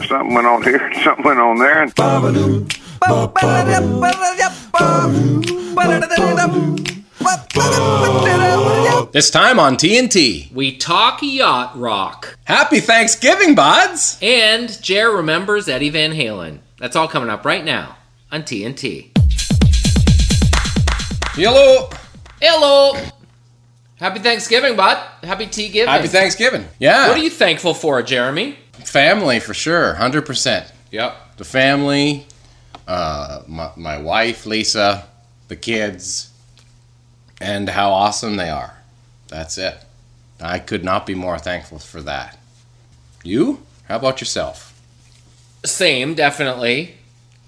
Something went on here, something went on there, and This time on TNT. We talk yacht rock. Happy Thanksgiving, buds! And Jer remembers Eddie Van Halen. That's all coming up right now on TNT. Hello! Hello! Happy Thanksgiving, bud. Happy tea giving. Happy Thanksgiving. Yeah. What are you thankful for, Jeremy? Family for sure, 100%. Yep. The family, uh, my, my wife, Lisa, the kids, and how awesome they are. That's it. I could not be more thankful for that. You? How about yourself? Same, definitely.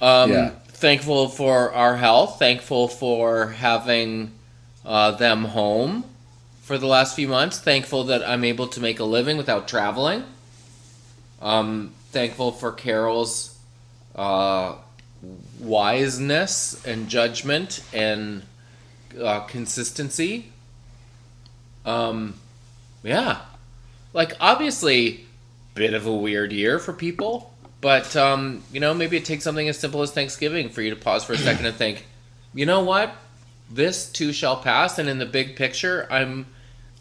Um, Yeah. Thankful for our health. Thankful for having uh, them home for the last few months. Thankful that I'm able to make a living without traveling. Um, thankful for Carol's uh, wiseness and judgment and uh, consistency. Um, yeah, like obviously, bit of a weird year for people, but um, you know maybe it takes something as simple as Thanksgiving for you to pause for a second and think, you know what, this too shall pass, and in the big picture, I'm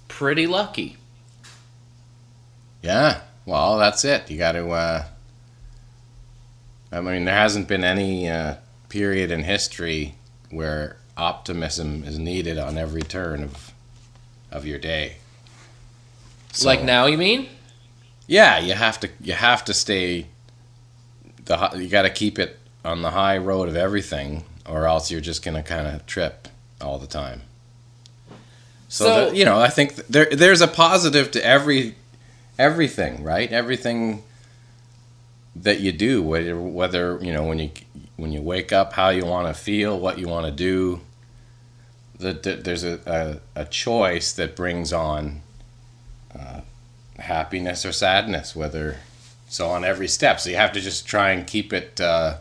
pretty lucky. Yeah. Well, that's it. You got to. Uh, I mean, there hasn't been any uh, period in history where optimism is needed on every turn of of your day. So- like now, you mean? Yeah, you have to. You have to stay. The you got to keep it on the high road of everything, or else you're just gonna kind of trip all the time. So, So- the- you know, I think th- there there's a positive to every everything, right? Everything that you do, whether whether you know when you when you wake up, how you want to feel, what you want to do. That that there's a, a, a choice that brings on uh, happiness or sadness, whether so on every step. So you have to just try and keep it uh,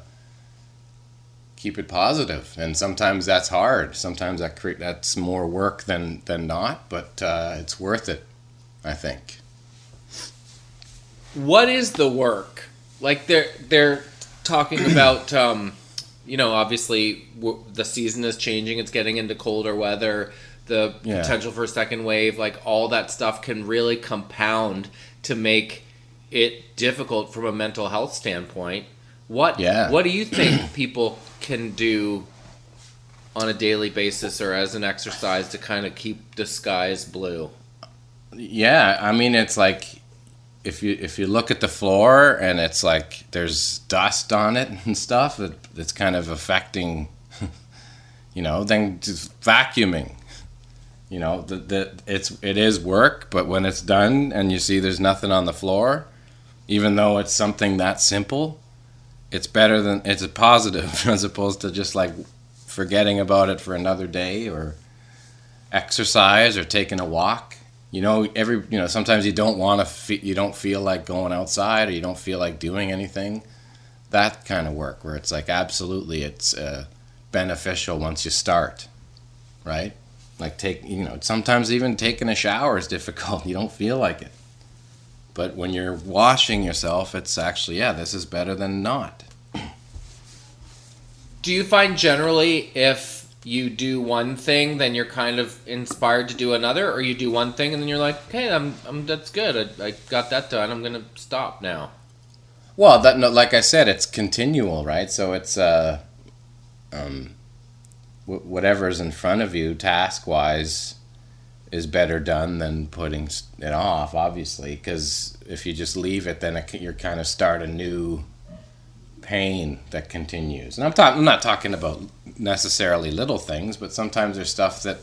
keep it positive, and sometimes that's hard. Sometimes that cre- that's more work than than not, but uh, it's worth it. I think. What is the work like they're they're talking about um you know obviously w- the season is changing it's getting into colder weather the Yeah. potential for a second wave like all that stuff can really compound to make it difficult from a mental health standpoint what Yeah. what do you think people can do on a daily basis or as an exercise to kind of keep the skies blue Yeah, I mean it's like if you if you look at the floor and it's like there's dust on it and stuff, it, it's kind of affecting. You know, then just vacuuming. You know, the, the it's it is work, but when it's done and you see there's nothing on the floor, even though it's something that simple, it's better than it's a positive as opposed to just like forgetting about it for another day or exercise or taking a walk you know every you know sometimes you don't want to fe- you don't feel like going outside or you don't feel like doing anything. That kind of work where it's like absolutely it's uh, beneficial once you start right? Like take you know sometimes even taking a shower is difficult. You don't feel like it. But when you're washing yourself it's actually yeah this is better than not. Do you find generally if you do one thing, then you're kind of inspired to do another, or you do one thing and then you're like, okay, I'm, I'm that's good. I, I got that done. I'm gonna stop now. Well, that no, like I said, it's continual, right? So it's uh, um, wh- whatever's in front of you, task wise, is better done than putting it off. Obviously, because if you just leave it, then it, you're kind of start a new pain that continues. And I'm talking, I'm not talking about necessarily little things, but sometimes there's stuff that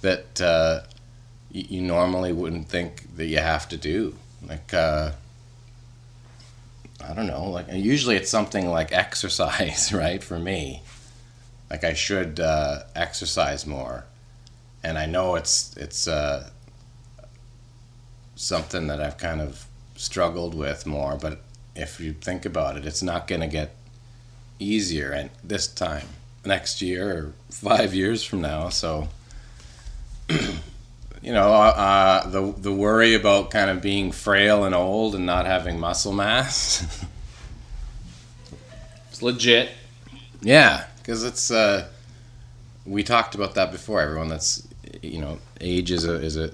that uh, you, you normally wouldn't think that you have to do, like. Uh, I don't know. Like usually it's something like exercise, right? For me, like I should uh, exercise more, and I know it's it's uh, something that I've kind of struggled with more. But if you think about it, it's not going to get easier and this time next year or five years from now. So, you know, uh, the the worry about kind of being frail and old and not having muscle mass. It's legit. yeah, because it's uh, we talked about that before. Everyone that's you know, age is a is a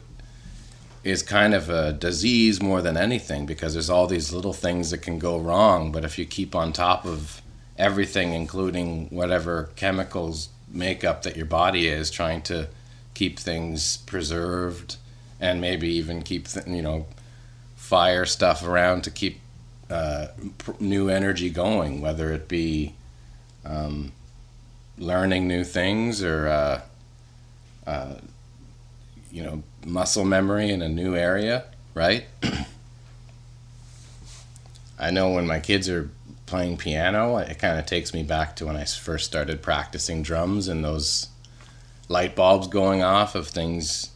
is kind of a disease more than anything because there's all these little things that can go wrong. But if you keep on top of everything, including whatever chemicals makeup that your body is, trying to keep things preserved and maybe even keep th- you know fire stuff around to keep uh, pr- new energy going, whether it be um, learning new things or uh, uh, you know muscle memory in a new area, right? I know when my kids are playing piano, it kind of takes me back to when I first started practicing drums and those light bulbs going off of things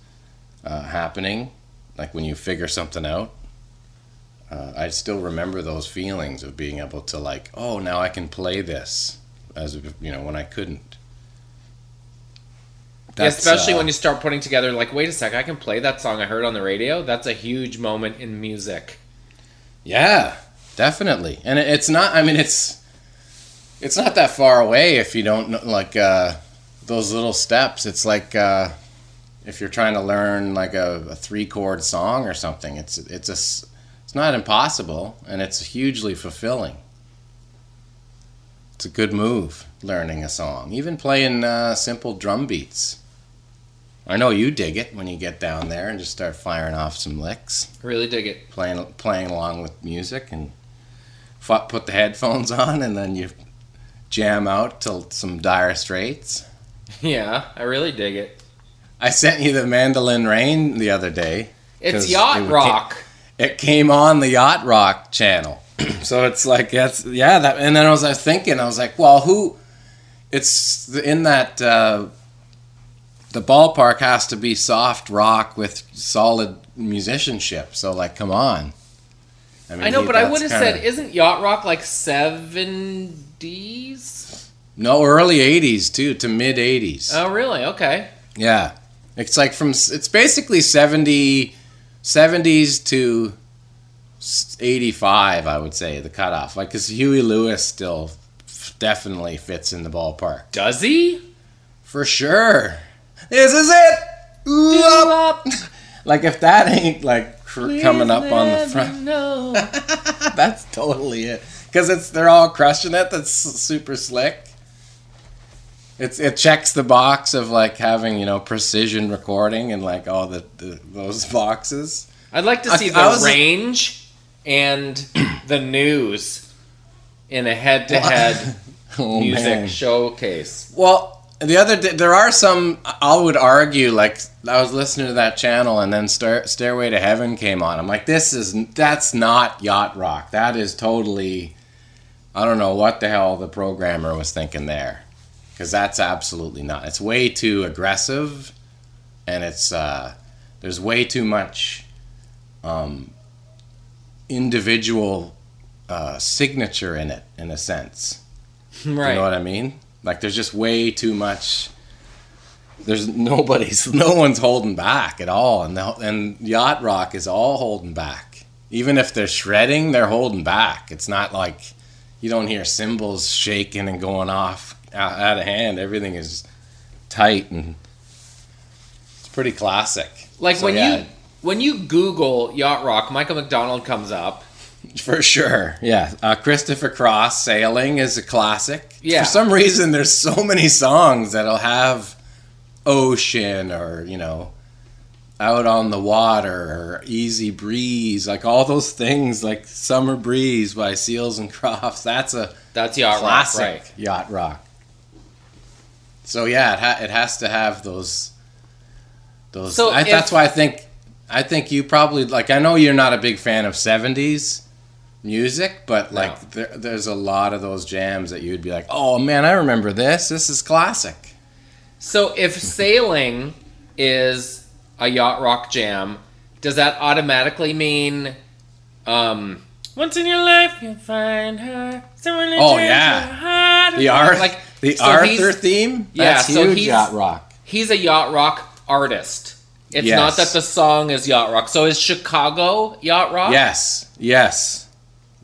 uh, happening, like when you figure something out. Uh, I still remember those feelings of being able to like, oh, now I can play this, as you know when I couldn't. Yeah, especially uh, when you start putting together, like, wait a sec, I can play that song I heard on the radio. That's a huge moment in music. Yeah, definitely. And it's not. I mean, it's it's not that far away if you don't like uh, those little steps. It's like uh, if you're trying to learn like a, a three chord song or something. It's it's a it's not impossible, and it's hugely fulfilling. It's a good move learning a song, even playing uh, simple drum beats. I know you dig it when you get down there and just start firing off some licks I really dig it. playing playing along with music and fu- put the headphones on and then you jam out till some dire straits. Yeah, I really dig it. I sent you the Mandolin Rain the other day. It's yacht it rock. It came on the Yacht Rock channel. so it's like that's yeah that and then I was, I was thinking I was like, well, who it's in that uh, the ballpark has to be soft rock with solid musicianship. So like come on. mean, I know, he- but I would have kinda- said, isn't yacht rock like seventies? No, early '80s too, to mid '80s. Oh, really? Okay. Yeah, it's like from it's basically 70, 70s to '85, I would say the cutoff. Like, because Huey Lewis still definitely fits in the ballpark Does he? for sure. This is it. Ooh, up. Like if that ain't like cr- coming up on the front, No. that's totally it. Because it's they're all crushing it. That's super slick. It's it checks the box of like having you know precision recording and like all the, the those boxes. I'd like to see I the was- range and the news in a head-to-head Oh, music man. showcase. Well, the other day, there are some. I would argue like I was listening to that channel and then Star, Stairway to Heaven came on. I'm like, this is that's not yacht rock. That is totally. I don't know what the hell the programmer was thinking there, because that's absolutely not. It's way too aggressive, and it's uh, there's way too much um, individual uh, signature in it, in a sense. Right. You know what I mean? Like there's just way too much. There's nobody's, no one's holding back at all, and the, and yacht rock is all holding back. Even if they're shredding, they're holding back. It's not like you don't hear cymbals shaking and going off out, out of hand. Everything is tight and it's pretty classic. like So, when yeah, you when you Google yacht rock, Michael McDonald comes up. For sure, yeah. Uh, Christopher Cross sailing is a classic. Yeah. For some reason, there's so many songs that'll have ocean or you know, out on the water or easy breeze, like all those things, like summer breeze by Seals and Crofts. That's a That's yacht classic rock, right? yacht rock. So yeah, it, ha- it has to have those. Those. So I, if- that's why I think. I think you probably like. I know you're not a big fan of '70s music, but No. like there, there's a lot of those jams that you'd be like, "Oh man, I remember this. This is classic." So if sailing is a yacht rock jam, does that automatically mean um once in your life you'll find her someone to Oh, change yeah. your heart The and- Arth, like the so Arthur he's- theme. Yeah, That's so huge he's- yacht rock. he's a yacht rock artist It's Yes. not that the song is yacht rock. So is Chicago yacht rock? Yes, yes,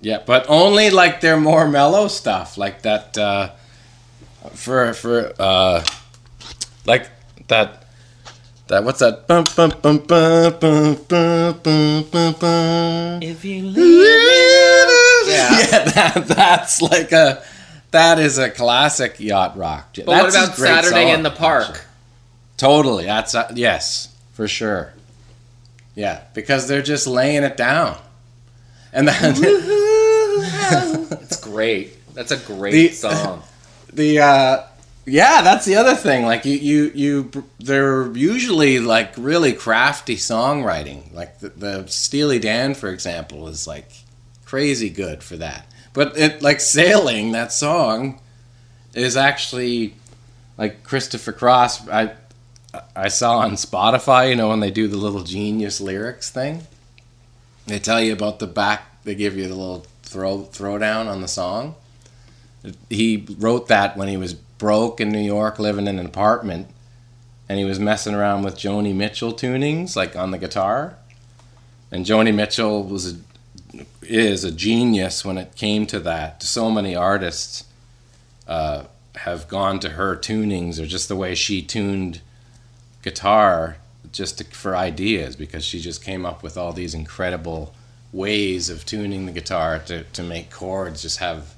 yeah, but only like their more mellow stuff, like that uh, for for uh, like that that what's that? If you leave, yeah, yeah that, that's like a that is a classic yacht rock. But that's what about Saturday song, in the Park? Totally, that's uh, yes for sure. Yeah, because they're just laying it down and then It's great. That's a great The- song. the uh, yeah, that's the other thing. Like you, you, you, they're usually like really crafty songwriting. Like the, the Steely Dan, for example, is like crazy good for that. But it like sailing that song is actually like Christopher Cross. I I saw on Spotify, you know, when they do the little genius lyrics thing, they tell you about the back. They give you the little throw throwdown on the song. He wrote that when he was broke in New York, living in an apartment, and he was messing around with Joni Mitchell tunings, like on the guitar. And Joni Mitchell was a, is a genius when it came to that. So many artists uh, have gone to her tunings or just the way she tuned guitar just to, for ideas because she just came up with all these incredible ways of tuning the guitar to, to make chords just have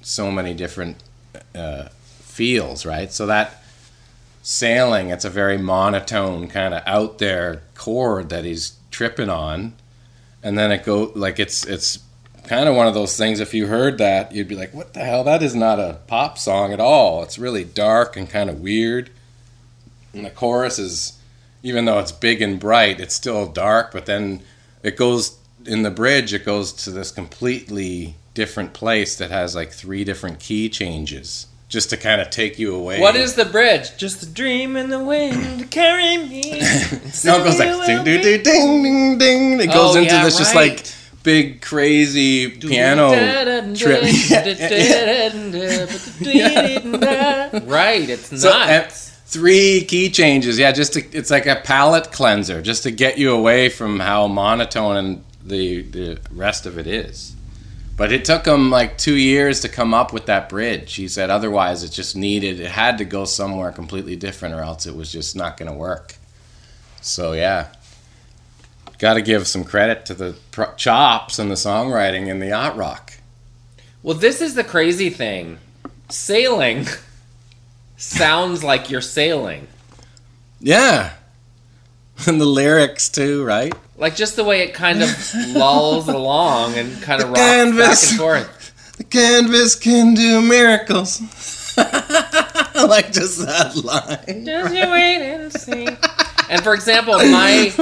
so many different uh, feels right? So that sailing it's a very monotone kind of out there chord that he's tripping on. And then it go like it's it's kind of one of those things if you heard that you'd be like what the hell? That is not a pop song at all. It's really dark and kind of weird. And the chorus is even though it's big and bright it's still dark but then it goes in the bridge it goes to this completely different place that has like three different key changes just to kind of take you away What is the bridge? Just a dream in the wind carry me. no, it goes like ding, ding, ding, ding, ding. It goes Oh, into yeah, this just right. like big crazy piano trip. right, it's So, not. Three key changes. Yeah, just to, it's like a palate cleanser, just to get you away from how monotone and the the rest of it is. But it took him like two years to come up with that bridge. He said otherwise it just needed it had to go somewhere completely different, or else it was just not going to work. So yeah, got to give some credit to the pro- chops and the songwriting and the yacht rock. well, this is the crazy thing. Sailing sounds like you're sailing. Yeah, and the lyrics too, right? Like just the way it kind of lulls along and kind of The rocks back and forth. The canvas can do miracles. like just that line. Just you wait and see. And for example, my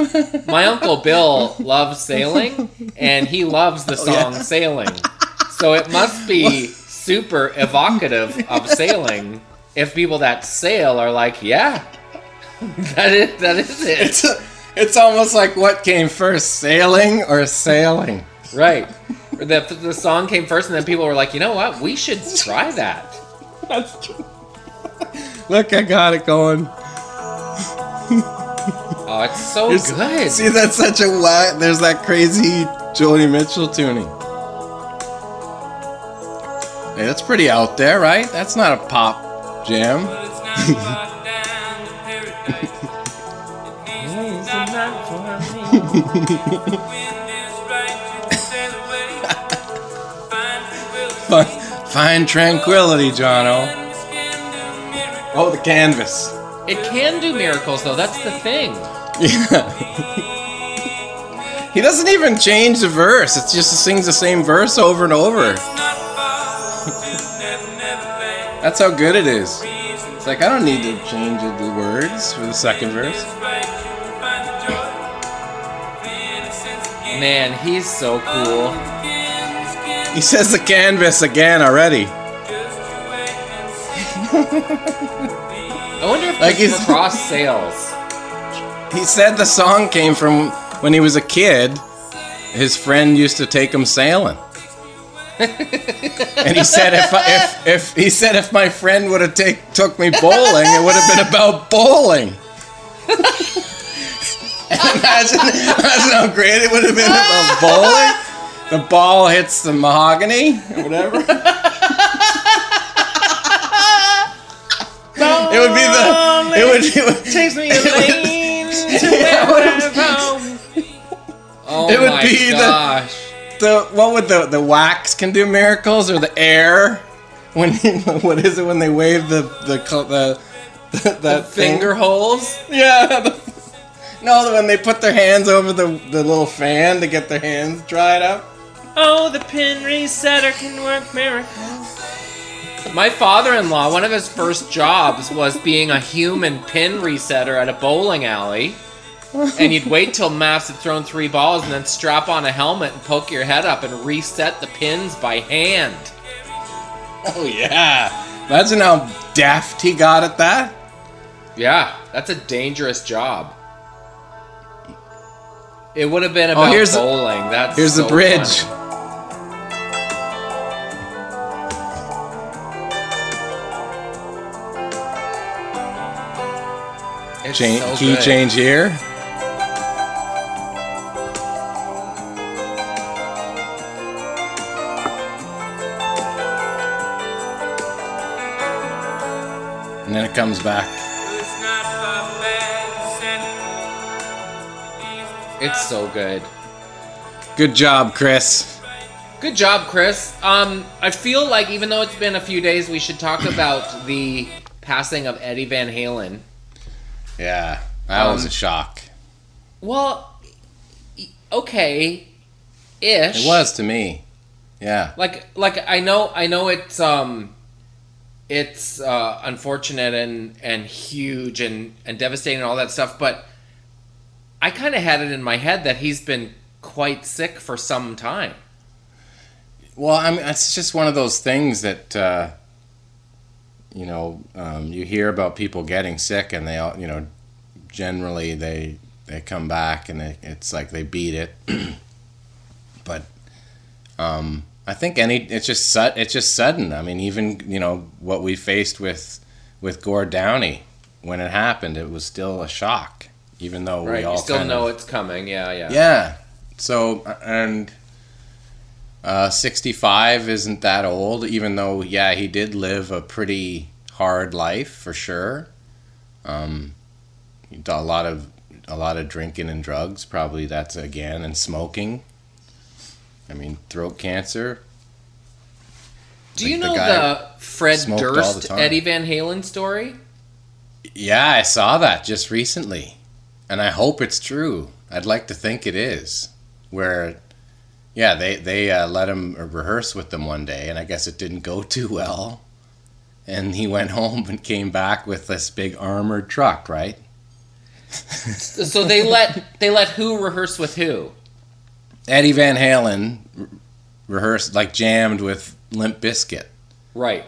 my uncle Bill loves sailing, and he loves the Oh, yeah. song "Sailing." So it must be super evocative of sailing if people that sail are like, "Yeah, that is that is it." It's it's almost like what came first, sailing or sailing. Right. The, the song came first, and then people were like, "You know what? We should try that." That's true. Look, I got it going. Oh, it's so Here's- good. See, that's such a whack. There's that crazy Joni Mitchell tuning. Hey, that's pretty out there, right? That's not a pop jam. Find, find tranquility, Jono. Oh, the canvas. It can do miracles, though. That's the thing. Yeah. he doesn't even change the verse. It just sings the same verse over and over. That's how good it is. It's like I don't need to change the words for the second verse. Man, he's so cool. He says the canvas again already. I wonder if Like he's- Cross sails. He said the song came from when he was a kid. His friend used to take him sailing. and he said if, I, if if he said if my friend would have take took me bowling, it would have been about bowling. imagine, imagine how great it would have been if a bowling, the ball hits the mahogany or whatever. it would be the. It would. It would Takes me a lane to Yeah, where it would- I roam. Oh It would my be gosh. the what would the the wax can do miracles or the air when what is it when they wave the the cl- the, the that thing? Finger holes. yeah the, no when they put their hands over the the little fan to get their hands dried up Oh, the pin resetter can work miracles. My father-in-law, one of his first jobs was being a human pin resetter at a bowling alley. And you'd wait till Mass had thrown three balls and then strap on a helmet and poke your head up and reset the pins by hand. oh yeah imagine how deft he got at that Yeah, that's a dangerous job. It would have been oh, about Oh, here's the- bowling. That's here's the bridge funny. It's Cha- so key good. change here it comes back It's so good. good job chris Good job, Chris. Um, I feel like even though it's been a few days, we should talk about the passing of Eddie Van Halen. yeah that was Um, a shock Well, okay, ish. it was to me yeah like like I know I know it's um it's uh, unfortunate and and huge and and devastating and all that stuff, but I kind of had it in my head that he's been quite sick for some time. Well, I mean, it's just one of those things that uh, you know um, you hear about people getting sick, and they all you know generally they they come back and they, it's like they beat it. but um, I think any it's just su- it's just sudden. I mean, even you know what we faced with with Gord Downie when it happened, it was still a shock, even though we all You still know of, it's coming. Yeah, yeah. yeah. So and uh, 65 isn't that old, even though yeah he did live a pretty hard life for sure. Um, a lot of a lot of drinking and drugs, probably that's again, and smoking. I mean, throat cancer. Do you Like the know guy the Fred all the Durst. Eddie Van Halen story? Yeah, I saw that just recently, and I hope it's true. I'd like to think it is. Where, yeah, they they uh, let him rehearse with them one day, and I guess it didn't go too well, and he went home and came back with this big armored truck, right? So they let they let who rehearse with who? Eddie Van Halen re- rehearsed like jammed with Limp Bizkit, Right.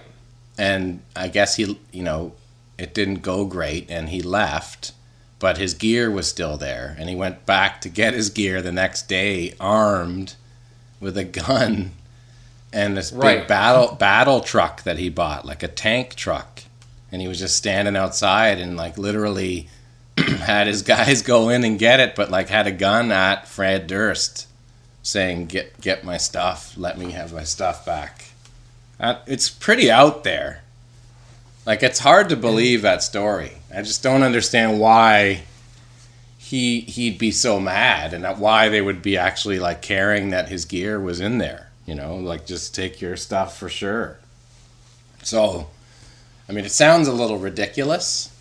and I guess he, you know, it didn't go great, and he left. But his gear was still there, and he went back to get his gear the next day, armed with a gun and this big battle battle truck that he bought, like a tank truck. And he was just standing outside and like literally had his guys go in and get it, but like had a gun at Fred Durst, saying, "Get get my stuff. Let me have my stuff back." Uh, it's pretty out there. Like it's hard to believe that story. I just don't understand why he he'd be so mad and why they would be actually like caring that his gear was in there. You know, like just take your stuff for sure. So, I mean, it sounds a little ridiculous,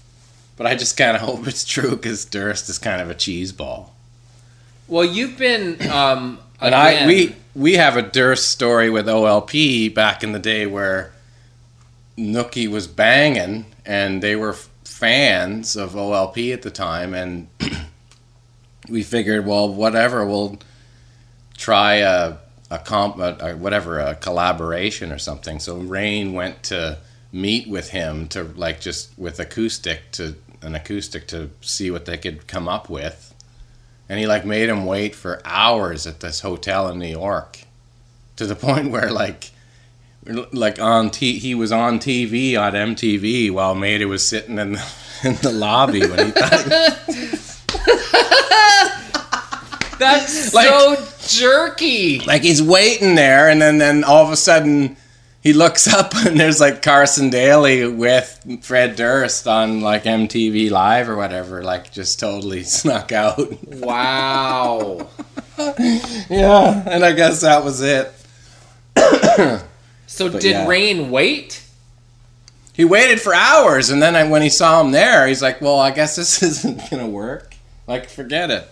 but I just kind of hope it's true because Durst is kind of a cheese ball. Well, you've been um And I we we have a Durst story with OLP back in the day where Nookie was banging, and they were fans of OLP at the time, and we figured, well, whatever, we'll try a a comp, a, a, whatever, a collaboration or something. So Raine went to meet with him to like just with acoustic to an acoustic to see what they could come up with and he like made him wait for hours at this hotel in New York, to the point where like, like on t he was on TV on MTV while Maida was sitting in the in the lobby when he thought That's Like- so jerky. like he's waiting there and then then all of a sudden he looks up and there's like Carson Daly with Fred Durst on like MTV Live or whatever, like just totally snuck out. Wow. yeah, and I guess that was it. So But did yeah. Raine wait? He waited for hours and then I, when he saw him there, he's like, "Well, I guess this isn't gonna work. Like, forget it."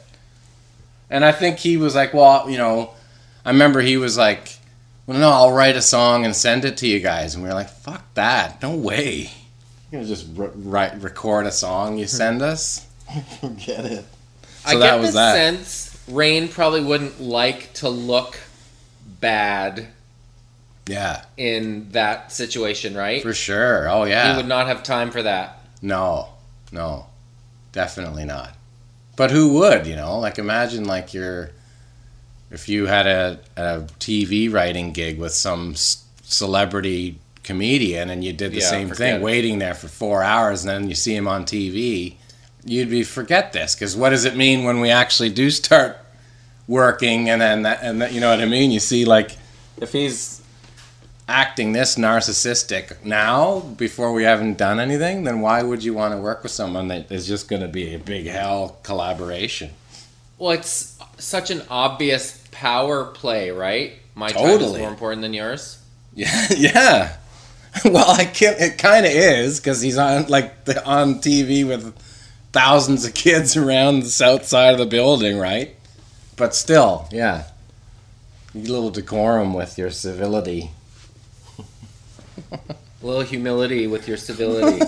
And I think he was like, "Well, you know," I remember he was like, "Well, no, I'll write a song and send it to you guys." And we were like, "Fuck that! No way! You're gonna just r- write, record a song you send us? Forget it." I So get that was the that. sense Raine probably wouldn't like to look bad Yeah, in that situation, right? for sure. Oh yeah. He would not have time for that. No, no, definitely not. But who would, you know? Like imagine like you're if you had a, a TV writing gig with some celebrity comedian and you did the Yeah, same thing, it. waiting there for four hours, and then you see him on TV, you'd be forget this because what does it mean when we actually do start working and then that, and that, you know what I mean? You see like if he's acting this narcissistic now before we haven't done anything, then why would you want to work with someone that is just going to be a big hell collaboration? Well, it's such an obvious power play, right? My time is more important than yours. Yeah, yeah. Well, I can't. It kind of is because he's on like the, on TV with thousands of kids around the south side of the building, right? But still, yeah. A little decorum with your civility. A little humility with your civility.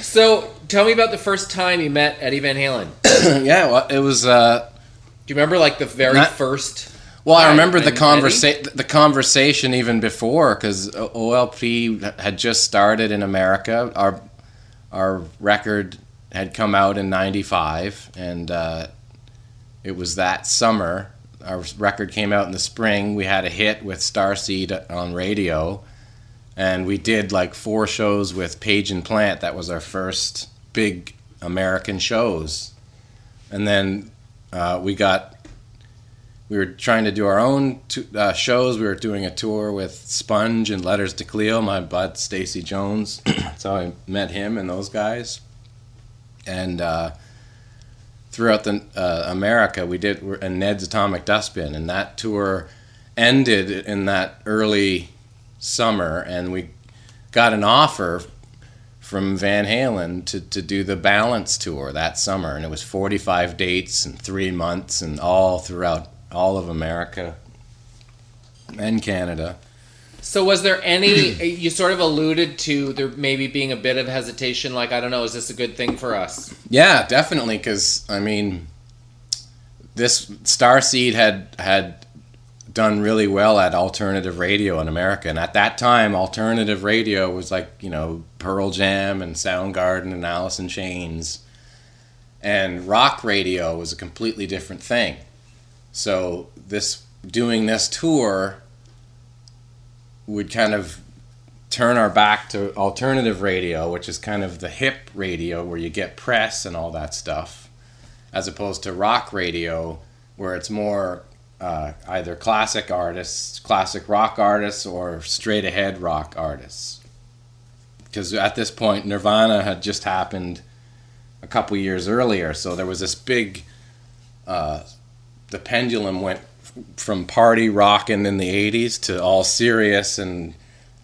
so, tell me about the first time you met Eddie Van Halen. yeah, well, it was. Uh, Do you remember like the very Not- first? Well, I remember the conversa- the conversation even before because OLP had just started in America. Our our record had come out in '95, and uh, it was that summer. Our record came out in the spring. We had a hit with Starseed on radio, and we did like four shows with Page and Plant. That was our first big American shows, and then uh, we got we were trying to do our own t- uh, shows. We were doing a tour with Sponge and Letters to Cleo, my bud Stacy Jones. That's how I met him and those guys. And uh, throughout the uh, America, we did a Ned's Atomic Dustbin, and that tour ended in that early summer, and we got an offer from Van Halen to, to do the Balance tour that summer, and it was 45 dates and three months, and all throughout all of America and Canada. So, was there any? you sort of alluded to there maybe being a bit of hesitation. Like, I don't know, is this a good thing for us? Yeah, definitely, because I mean, this Starseed had had done really well at alternative radio in America, and at that time, alternative radio was like you know Pearl Jam and Soundgarden and Alice in Chains, and rock radio was a completely different thing. So this doing this tour would kind of turn our back to alternative radio, which is kind of the hip radio where you get press and all that stuff, as opposed to rock radio where it's more uh, either classic artists, classic rock artists, or straight ahead rock artists. Because at this point, Nirvana had just happened a couple years earlier, so there was this big. Uh, the pendulum went f- from party rocking in the 80s to all serious and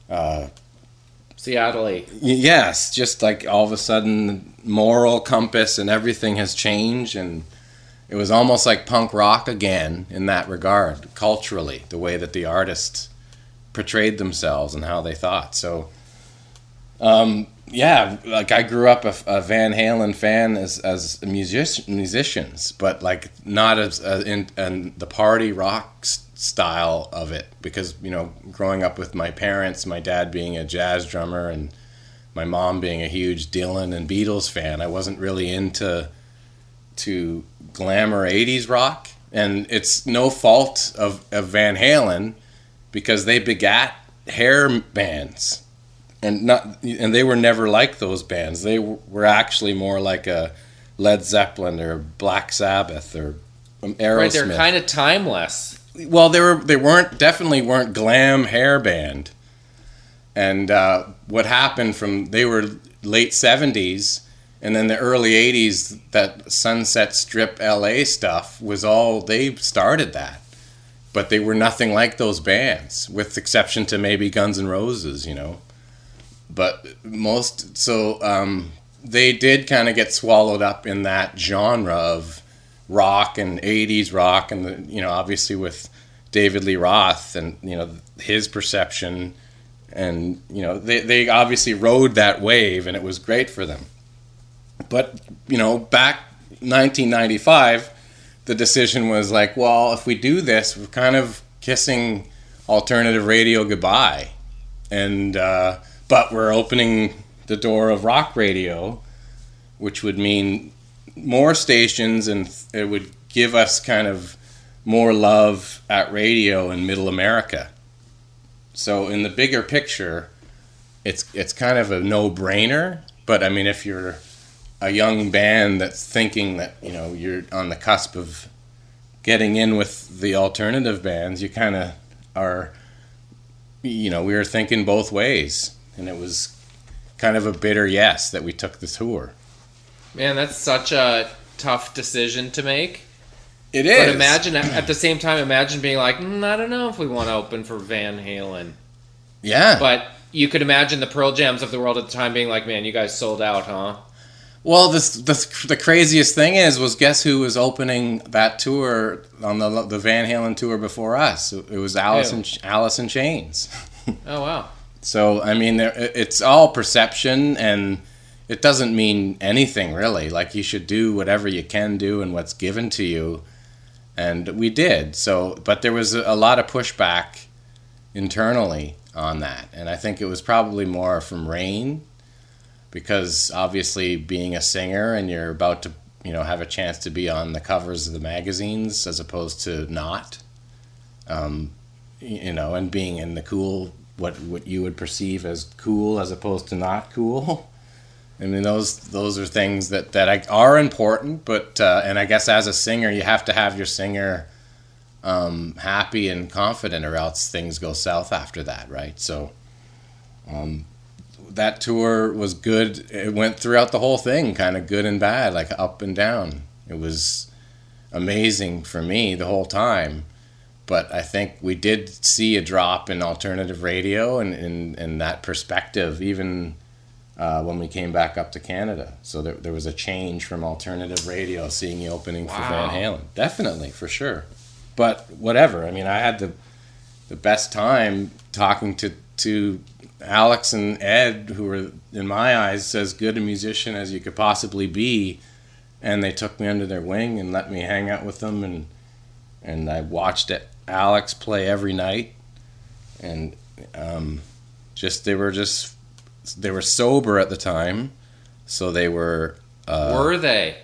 uh, Seattle. Yes, just like all of a sudden, moral compass and everything has changed, and it was almost like punk rock again in that regard, culturally, the way that the artists portrayed themselves and how they thought. So, um, yeah, like I grew up a, a Van Halen fan as as music, musicians, but like not as uh, in, in the party rock style of it because you know growing up with my parents, my dad being a jazz drummer and my mom being a huge Dylan and Beatles fan, I wasn't really into to glamour 80s rock and it's no fault of, of Van Halen because they begat hair bands and not and they were never like those bands they were actually more like a Led Zeppelin or Black Sabbath or um, Aerosmith. Right, they're kind of timeless. well, they were they weren't definitely weren't glam hair band. And uh, what happened from they were late seventies, and then the early eighties. That Sunset Strip L.A. stuff was all they started that, but they were nothing like those bands, with exception to maybe Guns N' Roses, you know. But most so um, they did kind of get swallowed up in that genre of rock and 80s rock and the, you know obviously with David Lee Roth and you know his perception and you know they, they obviously rode that wave and it was great for them but you know back 1995 the decision was like well if we do this we're kind of kissing alternative radio goodbye and uh, but we're opening the door of rock radio which would mean more stations and it would give us kind of more love at radio in middle America. So in the bigger picture, it's it's kind of a no-brainer, but I mean if you're a young band that's thinking that, you know, you're on the cusp of getting in with the alternative bands, you kind of are you know, we were thinking both ways and it was kind of a bitter yes that we took the tour. Man, that's such a tough decision to make. It is. But imagine at the same time, imagine being like, mm, I don't know if we want to open for Van Halen. Yeah. But you could imagine the Pearl Jams of the world at the time being like, man, you guys sold out, huh? Well, this, the the craziest thing is, was guess who was opening that tour on the the Van Halen tour before us? It was Alice in, Alice in Chains. oh wow! So I mean, there, it's all perception, and it doesn't mean anything really. Like you should do whatever you can do and what's given to you, and we did. So, but there was a, a lot of pushback internally on that, and I think it was probably more from Raine because obviously being a singer and you're about to you know have a chance to be on the covers of the magazines as opposed to not um, you know and being in the cool what what you would perceive as cool as opposed to not cool. I mean those those are things that that are important but uh, and I guess as a singer you have to have your singer um, happy and confident or else things go south after that right? So um, that tour was good. It went throughout the whole thing, kind of good and bad, like up and down. It was amazing for me the whole time. But I think we did see a drop in alternative radio and in, in that perspective, even uh, when we came back up to Canada. So there, there was a change from alternative radio, seeing you opening wow. for Van Halen. Definitely, for sure. But whatever. I mean, I had the the best time talking to to Alex and Ed, who were in my eyes as good a musician as you could possibly be, and they took me under their wing and let me hang out with them, and and I watched Alex play every night, and um, just they were just they were sober at the time, so they were. Uh, were they?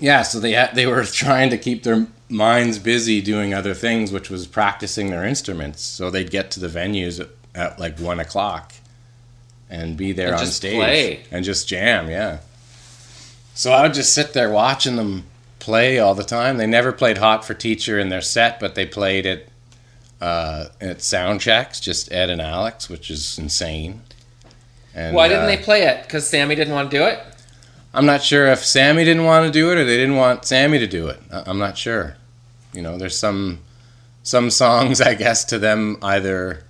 Yeah, so they had, they were trying to keep their minds busy doing other things, which was practicing their instruments. So they'd get to the venues at, like one o'clock and be there and on stage play. and just jam. Yeah. So I would just sit there watching them play all the time. They never played "Hot for Teacher" in their set, but they played it uh, at sound checks, just Ed and Alex, which is insane. And, Why didn't uh, they play it? Because Sammy didn't want to do it. I'm not sure if Sammy didn't want to do it or they didn't want Sammy to do it. I'm not sure. You know, there's some some songs I guess to them either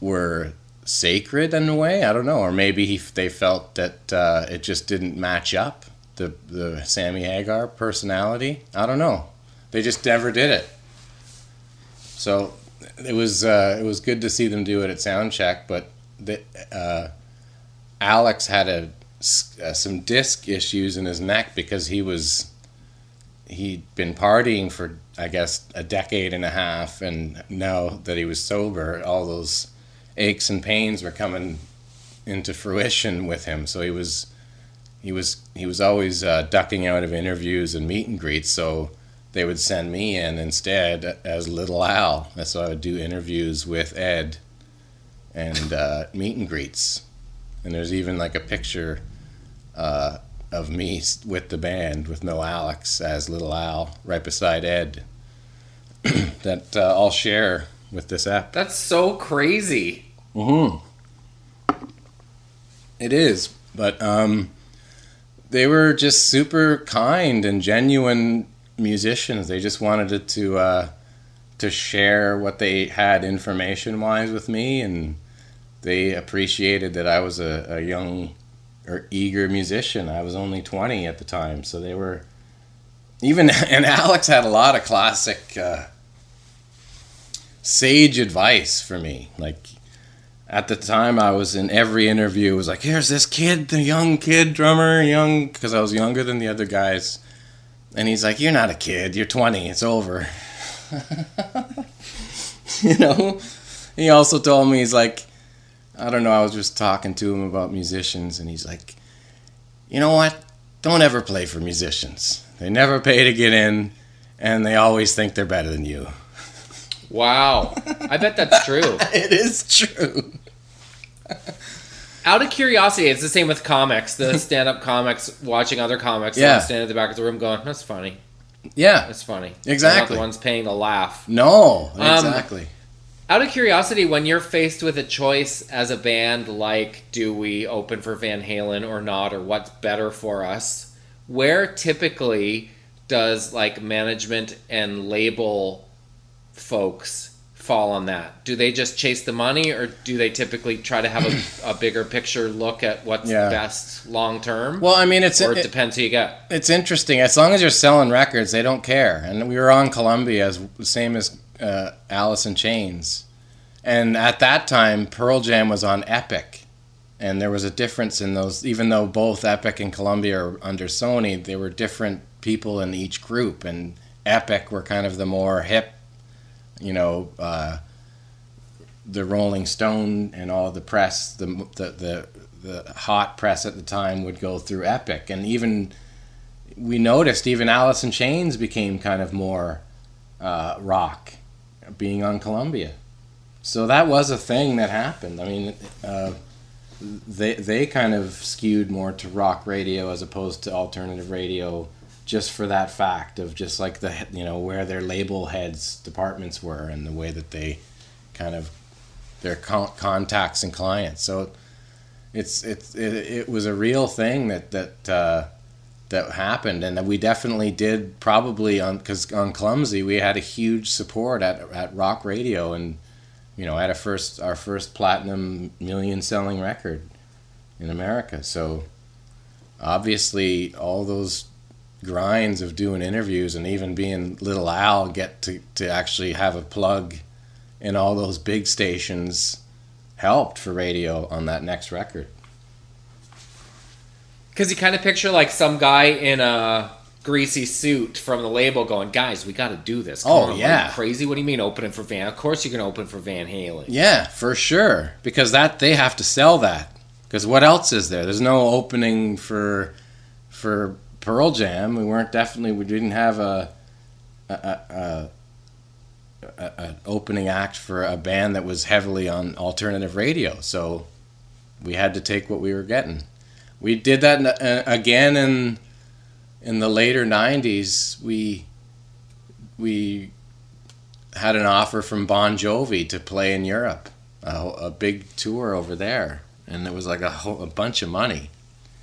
were sacred in a way. I don't know, or maybe he, they felt that uh, it just didn't match up the the Sammy Hagar personality. I don't know. They just never did it. So it was uh, it was good to see them do it at soundcheck, but the, uh, Alex had a some disc issues in his neck because he was he'd been partying for I guess a decade and a half, and now that he was sober, all those aches and pains were coming into fruition with him. So he was he was he was always uh, ducking out of interviews and meet and greets. So they would send me in instead as Little Al. That's so I would do interviews with Ed and uh, meet and greets. And there's even like a picture uh, of me with the band with no Alex as Little Al right beside Ed that uh, I'll share with this app. That's so crazy. Mm-hmm. It is, but um, they were just super kind and genuine musicians. They just wanted to uh, to share what they had information wise with me, and they appreciated that I was a, a young or eager musician. I was only twenty at the time, so they were even. And Alex had a lot of classic uh, sage advice for me, like at the time I was in every interview it was like here's this kid the young kid drummer young because I was younger than the other guys. And he's like you're not a kid you're 20 it's over. You know? He also told me he's like I don't know I was just talking to him about musicians and he's like you know what? Don't ever play for musicians. They never pay to get in and they always think they're better than you Wow. I bet that's true. it is true Out of curiosity, it's the same with comics. The stand-up comics watching other comics. Yeah. Stand at the back of the room going, "That's funny. yeah That's funny." Exactly. the ones paying the laugh. no Um, exactly Out of curiosity, when you're faced with a choice as a band, like do we open for Van Halen or not, or what's better for us, where typically does like management and label folks fall on that? Do they just chase the money, or do they typically try to have a, a bigger picture look at what's Yeah. best long term? Well, I mean, it's or it, it, depends who you get. it's interesting. As long as you're selling records, they don't care. And we were on Columbia, as same as uh, Alice in Chains, and at that time, Pearl Jam was on Epic, and there was a difference in those. Even though both Epic and Columbia are under Sony, there were different people in each group, and Epic were kind of the more hip, you know. Uh, the Rolling Stone and all the press, the, the the the hot press at the time would go through Epic, and even we noticed even Alice in Chains became kind of more uh, rock, being on Columbia. So that was a thing that happened. I mean, uh, they they kind of skewed more to rock radio as opposed to alternative radio, just for that fact of just like the you know where their label heads departments were and the way that they kind of their con- contacts and clients. So it's it's it, it was a real thing that that uh, that happened, and that we definitely did probably on because on Clumsy we had a huge support at at rock radio, and you know at a first our first platinum million selling record in America. So obviously all those grinds of doing interviews and even being little Al get to, to actually have a plug in all those big stations helped for radio on that next record. Because you kind of picture like some guy in a greasy suit from the label going, "Guys, we got to do this." Oh, Come Oh, on, you yeah. crazy. What do you mean opening for Van? Of course you're gonna open for Van Halen. Yeah, for sure. Because that they have to sell that. Because what else is there? There's no opening for for Pearl Jam. We weren't definitely we didn't have a a, a, a, opening act for a band that was heavily on alternative radio. So we had to take what we were getting. We did that uh, again in in the later '90s. We we had an offer from Bon Jovi to play in Europe, a, a big tour over there, and it was like a, whole, a bunch of money,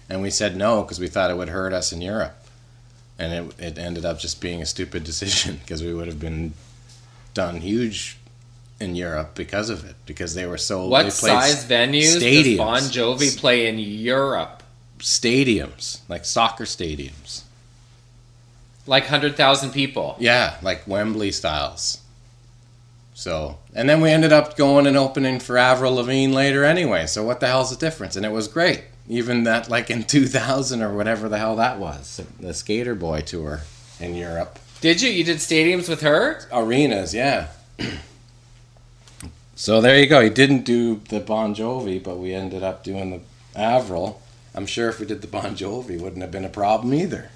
and we said no because we thought it would hurt us in Europe, and it it ended up just being a stupid decision because we would have been done huge in Europe because of it because they were so What size venues stadiums. Bon Jovi play in Europe? stadiums like soccer stadiums Like hundred thousand people. Yeah, like Wembley styles. So, and then we ended up going and opening for Avril Lavigne later anyway. So what the hell's the difference? And it was great. Even that, like in 2000 or whatever the hell that was, the Skater Boy tour in Europe. Did you? You did stadiums with her? Arenas, yeah. so there you go. He didn't do the Bon Jovi, but we ended up doing the Avril. I'm sure if we did the Bon Jovi, wouldn't have been a problem either.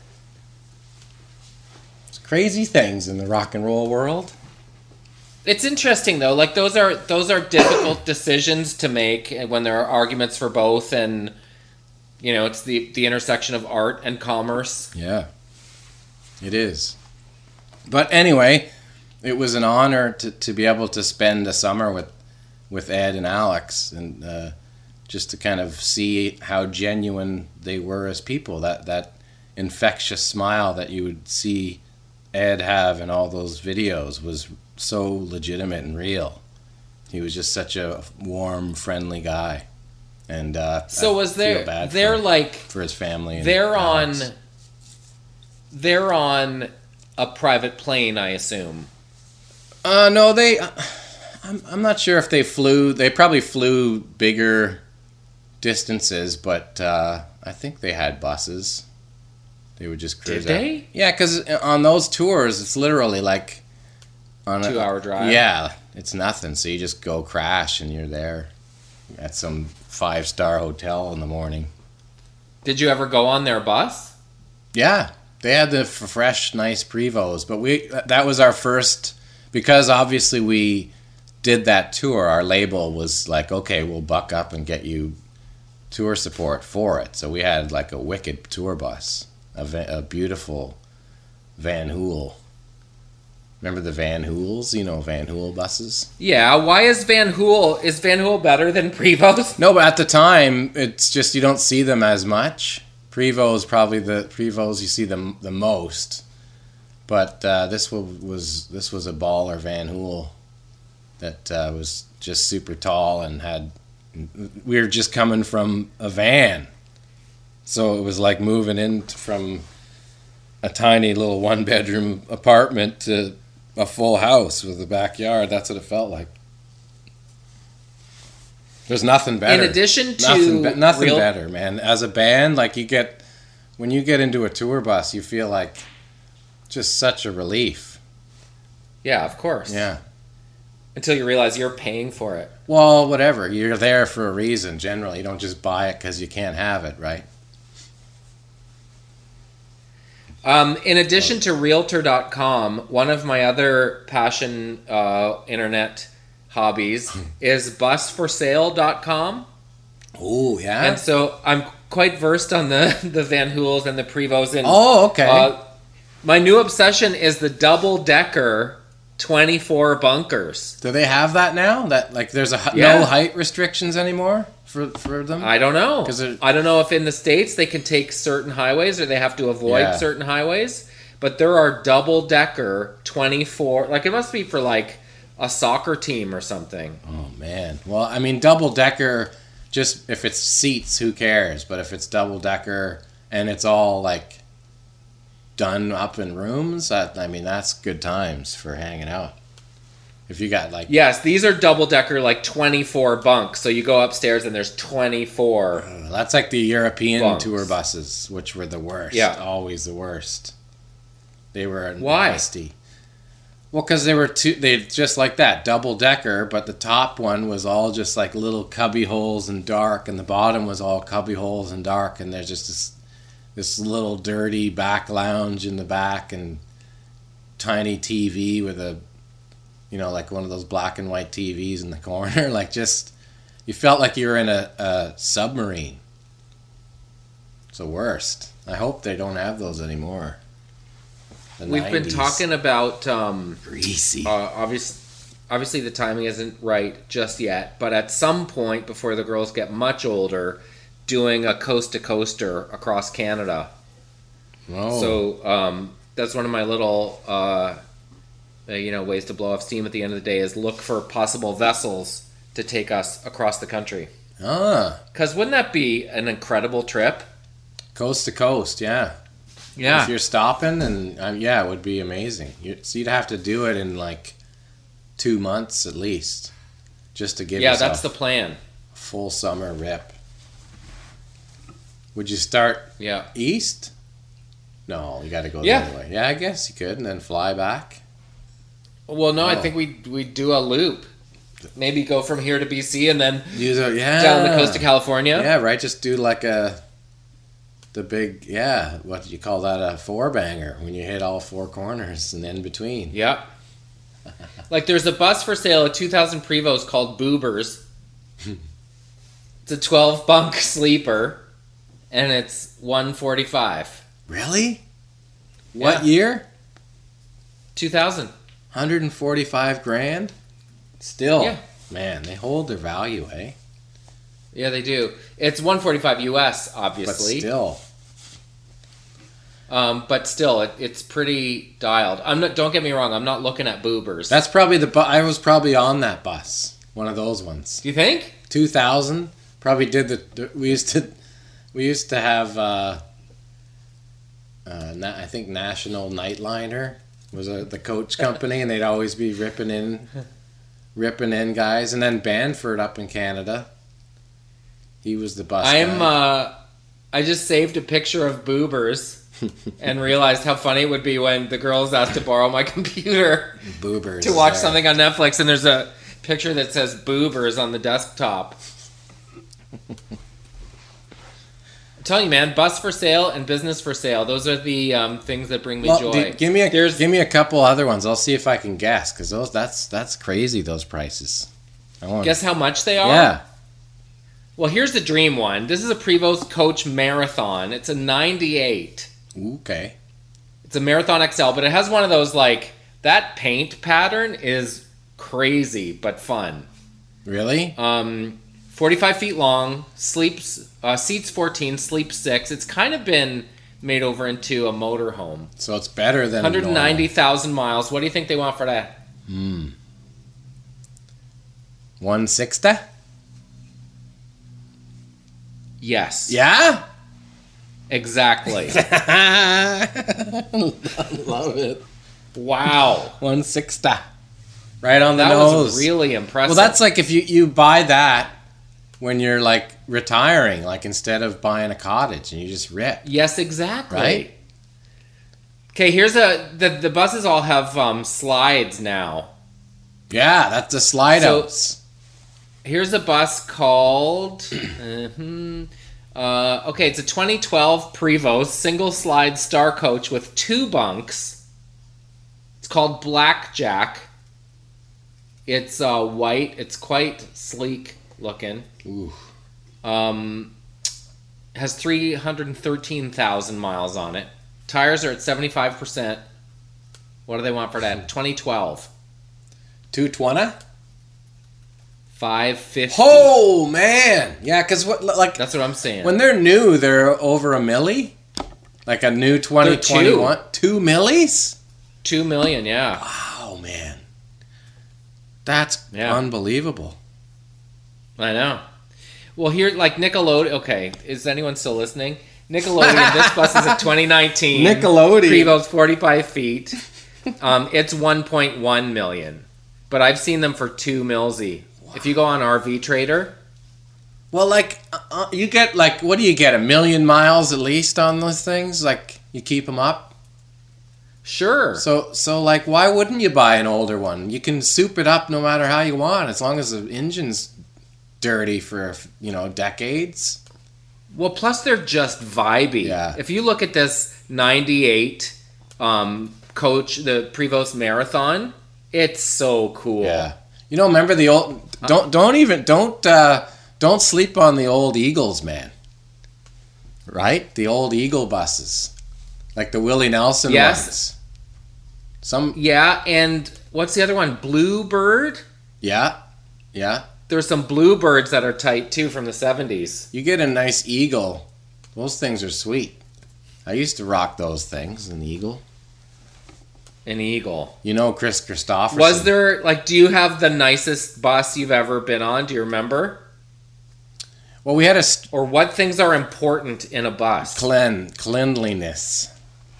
It's crazy things in the rock and roll world. It's interesting though. Like those are those are difficult decisions to make when there are arguments for both and You know, it's the the intersection of art and commerce. Yeah, it is. But anyway, it was an honor to, to be able to spend a summer with with Ed and Alex, and uh, just to kind of see how genuine they were as people. That that infectious smile that you would see Ed have in all those videos was so legitimate and real. He was just such a warm, friendly guy. And uh, So I was there? They're for, like for his family. they're on. They're on a private plane, I assume. Uh, no, they. Uh, I'm I'm not sure if they flew. They probably flew bigger distances, but uh, I think they had buses. They would just cruise. Did out. they? Yeah, because on those tours, it's literally like on a Two-hour drive? Yeah, it's nothing. So you just go crash, and you're there at some five star hotel in the morning. Did you ever go on their bus? Yeah, they had the f- fresh, nice Prevos, but we that was our first because obviously we did that tour. Our label was like, okay, we'll buck up and get you tour support for it. So we had like a wicked tour bus, a, a beautiful Van Hool. Remember the Van Hools? You know Van Hool buses. Yeah. Why is Van Hool? Is Van Hool better than Prevost? No, but at the time, it's just you don't see them as much. Prevo is probably the Prevos you see them the most, but uh, this was, was this was a baller Van Hool that uh, was just super tall and had. We were just coming from a van, so it was like moving in from a tiny little one bedroom apartment to a full house with a backyard. That's what it felt like. There's nothing better. In addition to nothing, be- nothing real- better, man. As a band, like you get when you get into a tour bus, you feel like just such a relief. Yeah, of course. Yeah. Until you realize you're paying for it. Well, whatever. You're there for a reason. Generally, you don't just buy it because you can't have it, right? Um, in addition to Realtor.com, one of my other passion uh, internet hobbies is BusForSale.com. Oh yeah. And so I'm quite versed on the, the Van Hools and the Prevos. And oh okay. uh, my new obsession is the double decker 24 bunkers. Do they have that now? That like there's a Yeah. no height restrictions anymore for for them. I don't know. Cuz I don't know if in the States they can take certain highways or they have to avoid Yeah. certain highways. But there are double decker 24. Like it must be for like a soccer team or something. Oh man. Well, I mean, double decker. Just if it's seats, who cares? But if it's double decker and it's all like done up in rooms, that I mean, that's good times for hanging out. If you got like, Yes, these are double decker, like 24 bunks. So you go upstairs and there's 24. uh, that's like the European Bunks. tour buses, which were the worst. Yeah. always the worst. They were Why? nasty. Well, because they were two, they just like that double decker, but the top one was all just like little cubby holes and dark, and the bottom was all cubby holes and dark, and there's just this this little dirty back lounge in the back and tiny TV with a you know like one of those black and white TVs in the corner, like just you felt like you were in a, a submarine. It's the worst. I hope they don't have those anymore. The We've been talking about um, greasy. uh, obvious, obviously the timing isn't right just yet, but at some point before the girls get much older, doing a coast to coaster across Canada. oh, So um, that's one of my little, uh, uh, you know, ways to blow off steam at the end of the day is look for possible vessels to take us across the country. ah, Because wouldn't that be an incredible trip? coast to coast, yeah. Yeah. If you're stopping, and um, yeah, it would be amazing. You, so you'd have to do it in like two months at least, just to give yeah, yourself that's the plan. full summer rip. Would you start Yeah. east? No, you got to go Yeah. the other way. Yeah, I guess you could, and then fly back. Well, no, I Oh. think we we do a loop. Maybe go from here to BC and then Use a, yeah down the coast of California. Yeah, right. Just do like a the big yeah. What do you call that? A four banger when you hit all four corners and in between. Yep. like there's a bus for sale, a 2000 Prevost called Boobers. it's a 12 bunk sleeper. And it's 145. Really? What Yeah. year? 2000. 145 grand? Still. Yeah. Man, they hold their value, eh? Yeah, they do. It's 145 US, obviously. But still. Um, but still, it, it's pretty dialed. I'm not. Don't get me wrong. I'm not looking at boobers. That's probably the bu- I was probably on that bus. One of those ones. Do you think? 2000 probably did the, the we used to we used to have uh uh, na- I think National Nightliner was a, the coach company, and they'd always be ripping in, ripping in guys, and then Banford up in Canada. He was the bus. I'm. guy. Uh, I just saved a picture of boobers and realized how funny it would be when the girls asked to borrow my computer Boobers to watch there. something on Netflix, and there's a picture that says boobers on the desktop. I'm telling you, man, bus for sale and business for sale. Those are the um, things that bring me Well, joy. d- give me a There's give me a couple other ones. I'll see if I can guess because those that's that's crazy. Those prices. I want. guess how much they are. Yeah. Well, here's the dream one. This is a Prevost Coach Marathon. It's a 98. Okay. It's a Marathon XL, but it has one of those like that paint pattern is crazy but fun. Really? Um, 45 feet long, sleeps uh, seats 14, sleeps six. It's kind of been made over into a motorhome. So it's better than 190,000 miles. What do you think they want for that? Hmm. 160? Yes. Yeah? Exactly. I love it. wow. 160. Right on the That nose. was really impressive. well, that's like if you, you buy that when you're like retiring, like instead of buying a cottage and you just rip. Yes, exactly. Right? Okay, here's a the the buses all have um, slides now. Yeah, that's the slide So- outs. Here's a bus called. mhm, uh, okay, it's a 2012 Prevost single slide star coach with two bunks. It's called Blackjack. It's uh, white. It's quite sleek looking. Ooh. Um, has 313,000 miles on it. Tires are at 75%. What do they want for that? 2012. 220? 550. Oh, man. Yeah, because what, like, That's what I'm saying. when they're new, they're over a milli? Like a new 2021? Two millis? 2 million, yeah. Wow, man. That's Yeah. unbelievable. I know. Well, here, like Nickelodeon. Okay, is anyone still listening? Nickelodeon. this bus is a 2019 Nickelodeon. Prevost 45 feet. Um, it's 1.1 million, but I've seen them for two milsy. If you go on RV Trader, Well, like, uh, uh, you get, like, what do you get? A million miles at least on those things? Like, you keep them up? sure. So, so like, why wouldn't you buy an older one? You can soup it up no matter how you want, as long as the engine's dirty for, you know, decades. Well, plus they're just vibey. Yeah. If you look at this 98 um, coach, the Prevost Marathon, it's so cool. Yeah. You know, remember the old? Don't don't even don't uh, don't sleep on the old Eagles, man. Right, the old Eagle buses, like the Willie Nelson Yes. ones. Some Yeah, and what's the other one? Bluebird? yeah, yeah. There's some Bluebirds that are tight too from the 70s. You get a nice Eagle. Those things are sweet. I used to rock those things, an Eagle. An Eagle. You know Kris Kristofferson. Was there, like, do you have the nicest bus you've ever been on? Do you remember? Well, we had a st- Or what things are important in a bus? clean cleanliness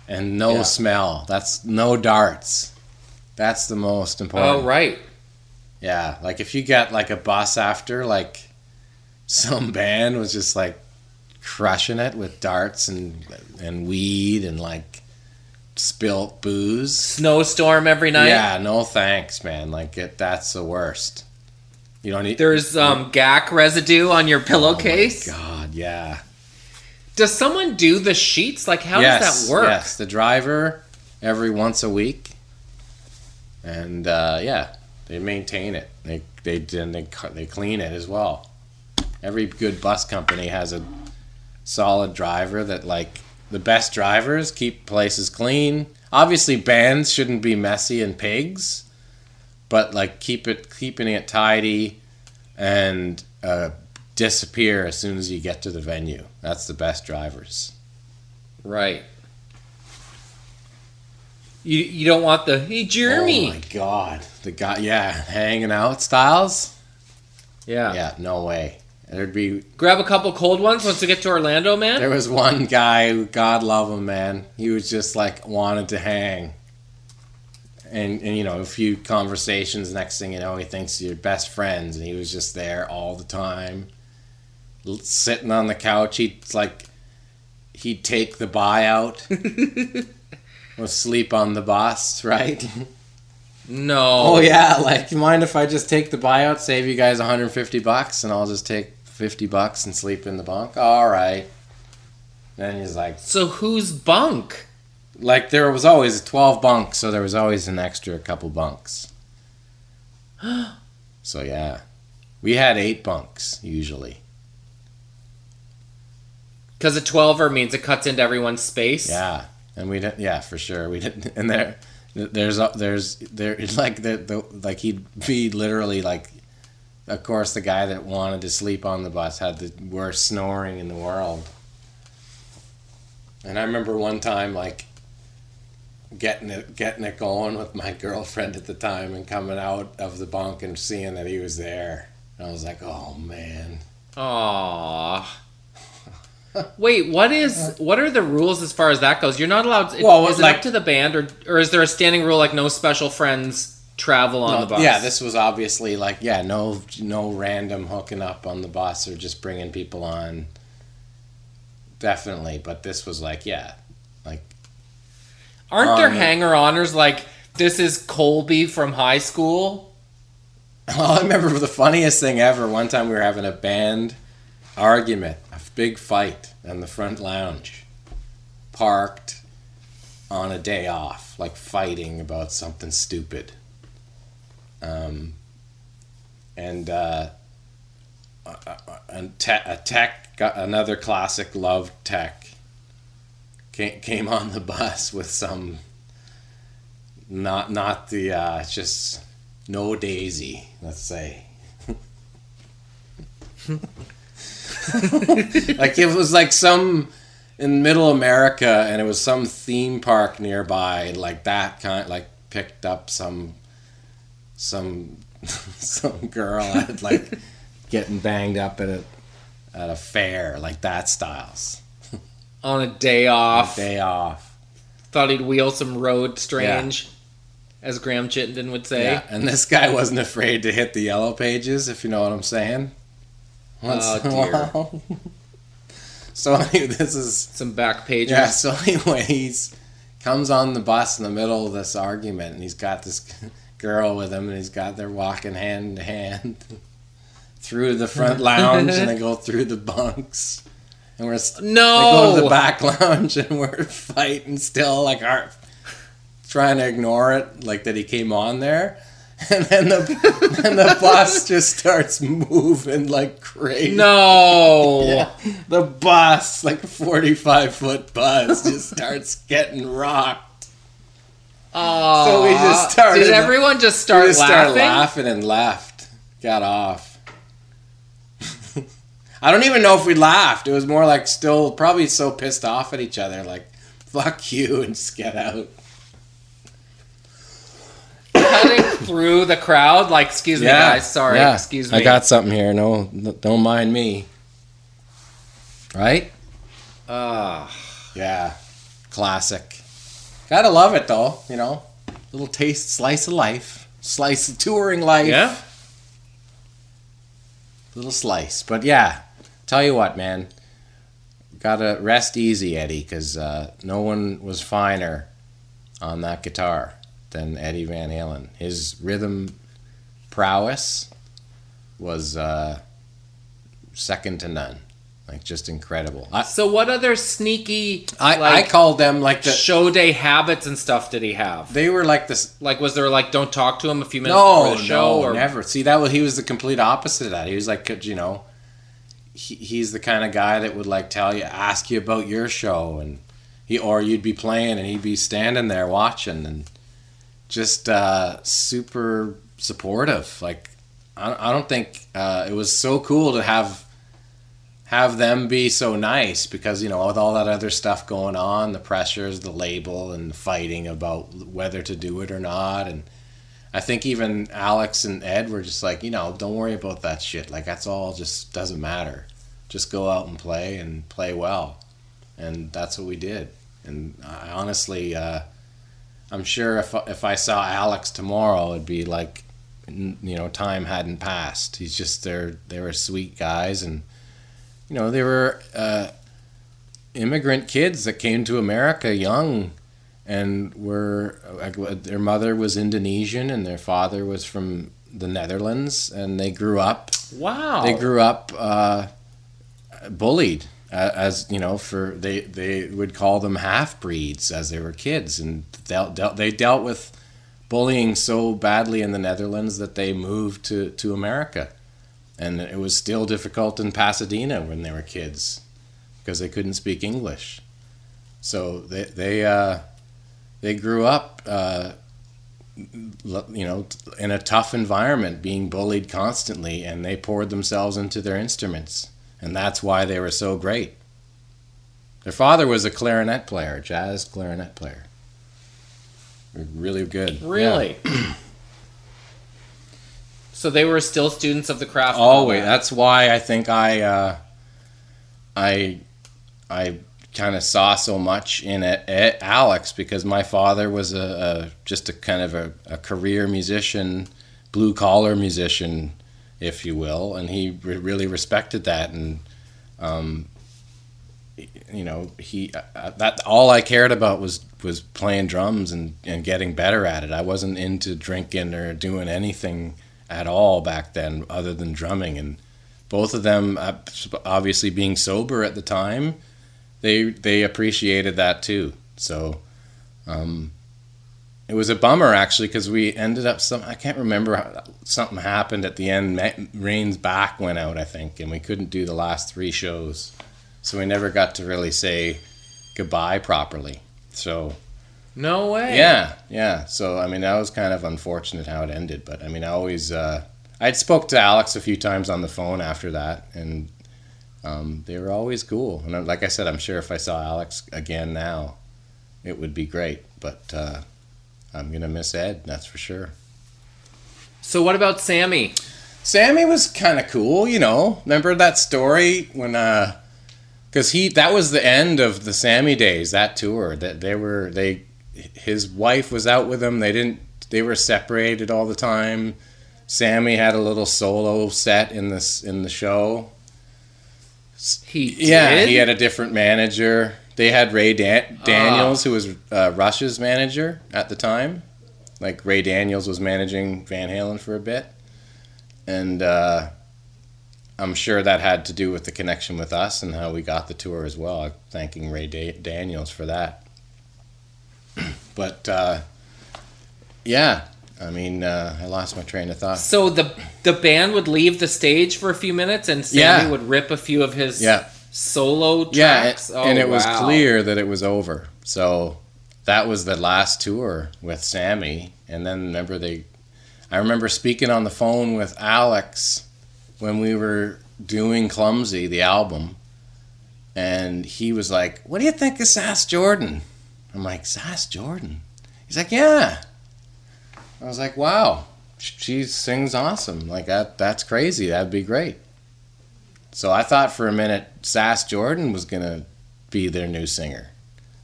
and no Yeah. smell. That's no darts. That's the most oh, important. Oh, right. Yeah, like if you get like a boss after like some band was just like crushing it with darts and and weed and like spilt booze. Snowstorm every night. Yeah, no thanks, man. Like it that's the worst. You don't need There's um, GAC residue on your pillowcase. Oh my God, yeah. Does someone do the sheets? Like, how yes, does that work? Yes, the driver every once a week. And uh, yeah, they maintain it. They they and they they clean it as well. Every good bus company has a solid driver that like the best drivers keep places clean. Obviously, bands shouldn't be messy and pigs, but like keep it keeping it tidy and uh, disappear as soon as you get to the venue. That's the best drivers. Right. You you don't want the hey Jeremy. Oh my god, the guy, yeah, hanging out styles. yeah. Yeah, no way. There'd be Grab a couple cold ones once we get to Orlando, man. There was one guy who, God love him, man. He was just like wanted to hang. And, and you know, a few conversations. Next thing you know, he thinks you're best friends, and he was just there all the time, L- sitting on the couch. He'd like, he'd take the buyout, or sleep on the bus, right? no. Oh yeah, like you mind if I just take the buyout, save you guys 150 bucks, and I'll just take 50 bucks and sleep in the bunk. All right. Then he's like, So who's bunk? like there was always 12 bunks, so there was always an extra couple bunks. so yeah, we had eight bunks usually. Because a 12er means it cuts into everyone's space. Yeah, and we didn't. Yeah, for sure, we didn't. And there, there's there's there like the, the like he'd be literally like, of course, the guy that wanted to sleep on the bus had the worst snoring in the world. And I remember one time like getting it getting it going with my girlfriend at the time and coming out of the bunk and seeing that he was there. And I was like, oh man. Aww. Wait, what is what are the rules as far as that goes? You're not allowed. To, Well, is it up to the band, or or is there a standing rule like no special friends travel on No, the bus? Yeah, this was obviously like yeah, no no random hooking up on the bus or just bringing people on. Definitely, but this was like yeah, like aren't there Um, hanger honors like this is Colby from high school? Oh, I remember the funniest thing ever. One time we were having a band argument, a big fight in the front lounge, parked on a day off, like fighting about something stupid. Um, and uh, a, a, a te- a tech, got another classic love tech, came, came on the bus with some, not not the uh, just no Daisy, let's say. like it was like some in middle America and it was some theme park nearby like that kind like picked up some some some girl at like getting banged up at a at a fair like that styles. On a day off, day off. Thought he'd wheel some road strange, as Graham Chittenden would say. yeah and this guy wasn't afraid to hit the yellow pages if you know what I'm saying Once Oh, in a dear. while. so anyway, this is Some back pages. Yeah, so anyway, he's comes on the bus in the middle of this argument, and he's got this girl with him, and he's got they're walking hand in hand through the front lounge, and they go through the bunks, and we're st- they go to the back lounge, and we're fighting still, like our trying to ignore it, like that he came on there. And then the and the bus just starts moving like crazy. No. Yeah. The bus, like 45 foot bus, just starts getting rocked. Oh, So we just started- Did everyone just We start just laughing? started laughing and left. Got off. I don't even know if we laughed. It was more like still probably so pissed off at each other, like, fuck you, and just get out. Cutting through the crowd, like, excuse me, guys. Sorry, yeah. excuse me. I got something here. No, don't mind me. Right? Ah. Yeah. Classic. Gotta love it though, you know. Little taste, slice of life. Slice of touring life. yeah. Little slice. But yeah, tell you what, man. Gotta rest easy, Eddie, because uh, no one was finer on that guitar than Eddie Van Halen. His rhythm prowess was uh, second to none. Like, just incredible. I, So, what other sneaky I, like, I called them like the. show day habits and stuff did he have? They were like this. Like, was there like don't talk to him a few minutes No, before the show? no, or never. See, that was he was the complete opposite of that. He was like, you know, he, he's the kind of guy that would like tell you, ask you about your show, and he or you'd be playing and he'd be standing there watching and just uh, super supportive. Like I, I don't think uh, it was so cool to have have them be so nice because you know with all that other stuff going on, the pressures, the label, and the fighting about whether to do it or not, and I think even Alex and Ed were just like, you know, don't worry about that shit. Like that's all just doesn't matter. Just go out and play and play well, and that's what we did. And I honestly, uh, I'm sure if if I saw Alex tomorrow, it'd be like, you know, time hadn't passed. He's just they're they were sweet guys, and you know they were uh, immigrant kids that came to America young and were their mother was Indonesian and their father was from the Netherlands, and they grew up. Wow. They grew up uh, bullied, uh, as you know, for they they would call them half breeds as they were kids, and dealt, dealt, they dealt with bullying so badly in the Netherlands that they moved to to America, and it was still difficult in Pasadena when they were kids because they couldn't speak English. So they they. Uh, they grew up, uh, you know, in a tough environment, being bullied constantly, and they poured themselves into their instruments, and that's why they were so great. Their father was a clarinet player, jazz clarinet player. Really good. Really. Yeah. so they were still students of the craft. Always. That's why I think I, uh, I, I kind of saw so much in it, it, Alex because my father was a, a just a kind of a, a career musician, blue collar musician, if you will, and he re- really respected that and. Um, you know, he uh, that all I cared about was was playing drums and, and getting better at it. I wasn't into drinking or doing anything at all back then other than drumming. And both of them, uh, obviously being sober at the time, they they appreciated that too. So um, it was a bummer actually because we ended up some I can't remember how, something happened at the end. Raine's back went out I think, and we couldn't do the last three shows, so we never got to really say goodbye properly. So. No way. Yeah, yeah. So I mean, that was kind of unfortunate how it ended. But I mean, I always uh, I'd spoke to Alex a few times on the phone after that, and um, they were always cool. And like I said, I'm sure if I saw Alex again now, it would be great. But uh, I'm gonna miss Ed, that's for sure. So what about Sammy? Sammy was kind of cool, you know. Remember that story when, uh, because he that was the end of the Sammy days, that tour. That they were they, his wife was out with him. They didn't. They were separated all the time. Sammy had a little solo set in this in the show he yeah, did? he had a different manager. They had Ray Dan- Daniels, uh. who was uh, Rush's manager at the time. Like Ray Daniels was managing Van Halen for a bit, and uh, I'm sure that had to do with the connection with us and how we got the tour as well. Thanking Ray da- Daniels for that. but uh, yeah, I mean, uh, I lost my train of thought. So the the band would leave the stage for a few minutes, and Sammy yeah. would rip a few of his yeah. Solo tracks. Yeah, and, oh, it was clear that it was over. So that was the last tour with Sammy, and then remember they, I remember speaking on the phone with Alex when we were doing Clumsy, the album, and he was like, "What do you think of Sass Jordan?" I'm like, "Sass Jordan." He's like, "Yeah." I was like, wow, she sings awesome. Like that, that's crazy. That'd be great. So I thought for a minute Sass Jordan was gonna be their new singer,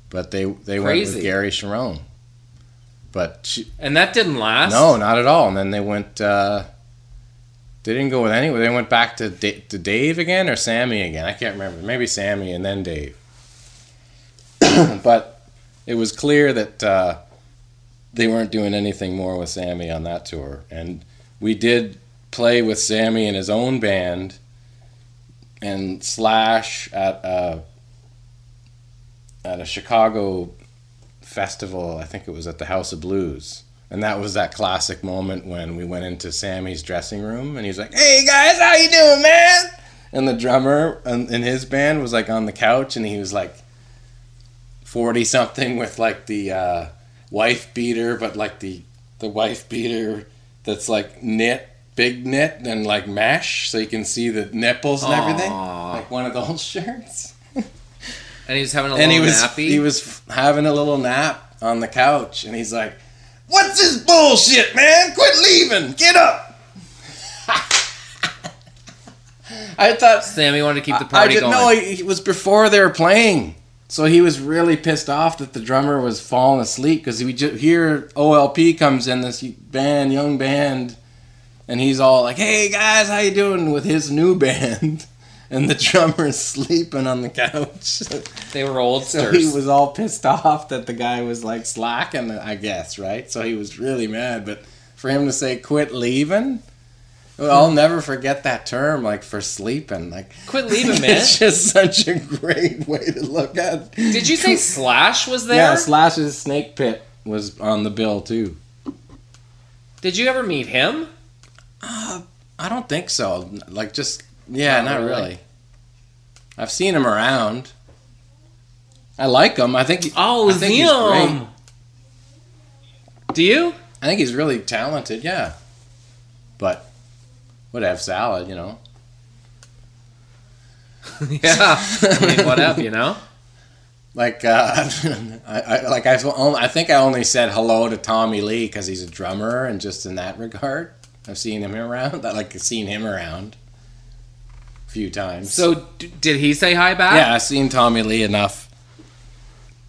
but they they crazy. went with Gary Cherone. But she, and that didn't last. No, not at all. And then they went. Uh, they didn't go with anyone. They went back to D- to Dave again or Sammy again. I can't remember. Maybe Sammy and then Dave. but it was clear that. Uh, they weren't doing anything more with Sammy on that tour. And we did play with Sammy in his own band and Slash at a, at a Chicago festival. I think it was at the House of Blues. And that was that classic moment when we went into Sammy's dressing room and he's like, "Hey guys, how you doing, man?" and the drummer in, his band was like on the couch, and he was like forty something with like the uh, wife beater, but like the the wife beater that's like knit, big knit, and like mesh, so you can see the nipples and everything, like one of those shirts. And he was having a and little he was nappy. he was having a little nap on the couch, and he's like, "What's this bullshit, man? Quit leaving! Get up!" I thought Sammy wanted to keep the I party didn't going. know it was before they were playing, so he was really pissed off that the drummer was falling asleep because we just hear OLP comes in this band, young band, and he's all like, "Hey guys, how you doing?" with his new band. And the drummer's sleeping on the couch. they were old So he was all pissed off that the guy was like slacking, I guess, right? So he was really mad. But for him to say "quit leaving," I'll hmm. never forget that term, like for sleeping. Like Quit leaving, man. it's just such a great way to look at. Did you say Slash was there? Yeah, Slash's Snake Pit was on the bill too. Did you ever meet him? I don't think so. Like just yeah, Not not really. really. I've seen him around. I like him. I think. he- Oh, I think he's great. him. Do you? I think he's really talented, yeah. But would have salad, you know. yeah. I mean, whatever, you know? Like, uh, I, I like I, I think I only said hello to Tommy Lee because he's a drummer, and just in that regard, I've seen him around. I like seen him around a few times. So, d- did he say hi back? yeah, I've seen Tommy Lee enough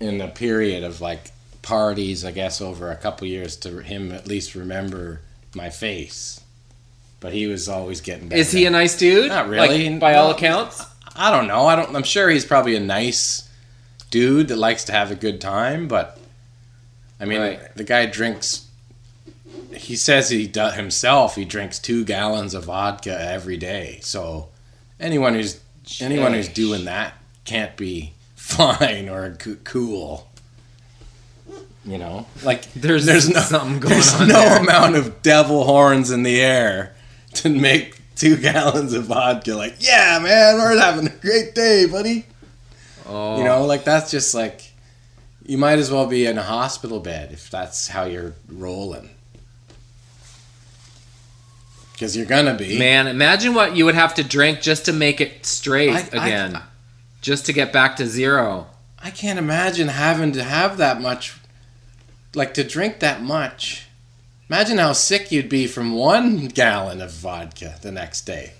in a period of like parties, I guess, over a couple years to him at least remember my face. But he was always getting. better Is he a nice dude? Not really. Like, by all accounts? I don't know. I don't. I'm sure he's probably a nice dude that likes to have a good time, but I mean, Right. the guy drinks. He says he does himself. He drinks two gallons of vodka every day. So anyone who's anyone who's doing that can't be fine or coo- cool. You know, like There's there's no something going there's on no there. amount of devil horns in the air to make two gallons of vodka. Like, yeah, man, we're having a great day, buddy. Oh. You know, oh. like that's just like you might as well be in a hospital bed if that's how you're rolling. Because you're gonna be. Man, imagine what you would have to drink just to make it straight I- I- again. just to get back to zero. I can't imagine having to have that much, like to drink that much. Imagine how sick you'd be from one gallon of vodka the next day.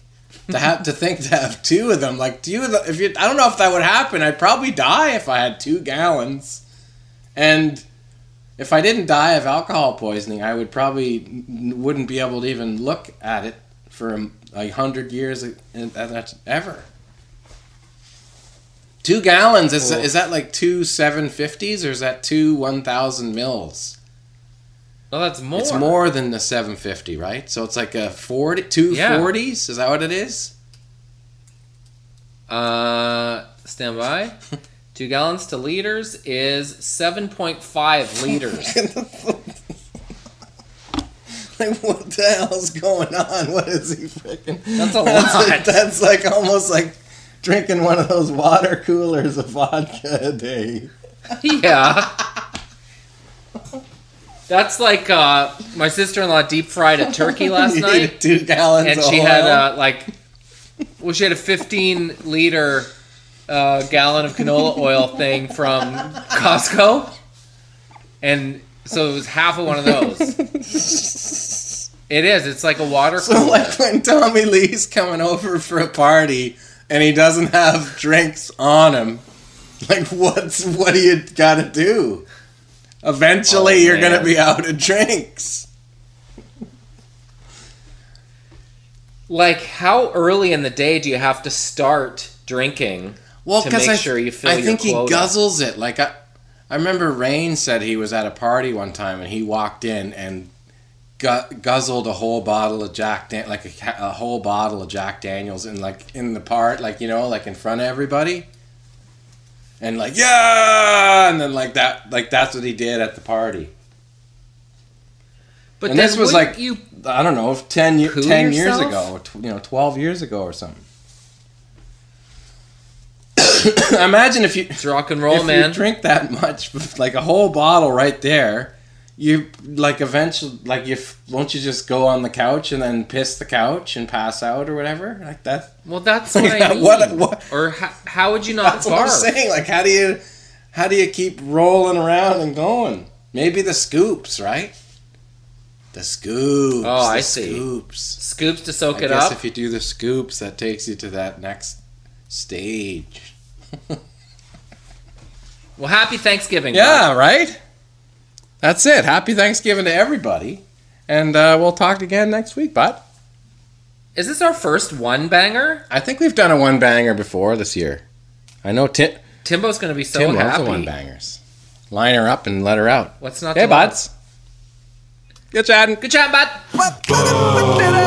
To have to think to have two of them, like two of the, if you, I don't know if that would happen. I'd probably die if I had two gallons, and if I didn't die of alcohol poisoning, I would probably wouldn't be able to even look at it for a, a hundred years uh, ever. Two gallons is Cool. is that like two seven fifties or is that two one thousand mils? Oh, that's more. It's more than the seven fifty, right? So it's like a forty two Yeah. Is that what it is? Uh, stand by. Two gallons to liters is 7.5 liters. like what the hell's going on? What is he freaking? That's a That's, lot. like, that's like almost like drinking one of those water coolers of vodka a day. yeah. That's like uh, my sister in law deep fried a turkey last You night. two gallons. and of she had uh, like well she had a 15 liter uh, gallon of canola oil thing from costco. And so it was half of one of those. It is. It's like a water So cooler. like when Tommy Lee's coming over for a party and he doesn't have drinks on him, like what's what do you gotta do? Eventually Oh, you're gonna be out of drinks. like how early in the day do you have to start drinking Well, to because make I, sure you fill I think he guzzles it. Like I, I remember Raine said he was at a party one time and he walked in and gu- guzzled a whole bottle of Jack Dan- like a, a whole bottle of Jack Daniels in like in the part like you know like in front of everybody. And like yeah, and then like that like that's what he did at the party. but and this was like you I don't know, 10, ye- Cool 10 years ago, tw- you know, 12 years ago or something. Imagine if you It's rock and roll, if man. you drink that much, like a whole bottle right there, you like eventually like you won't you just go on the couch and then piss the couch and pass out or whatever like that. well, that's what I mean. What- what- Or how, how would you not That's what I'm saying. Like how do you how do you keep rolling around and going? Maybe the scoops, right? The scoops. Oh, I see. Scoops. Scoops to soak I it guess up. if you do the scoops, that takes you to that next stage. well, happy Thanksgiving. Yeah, right? That's it. Happy Thanksgiving to everybody. And uh, we'll talk again next week, bud. bud. Is this our first one banger? I think we've done a one banger before this year. I know Tim, Timbo's going to be so Tim loves happy. the one bangers. Line her up and let her out. What's not Hey, to love? buds. Good chatting. Good job, bud.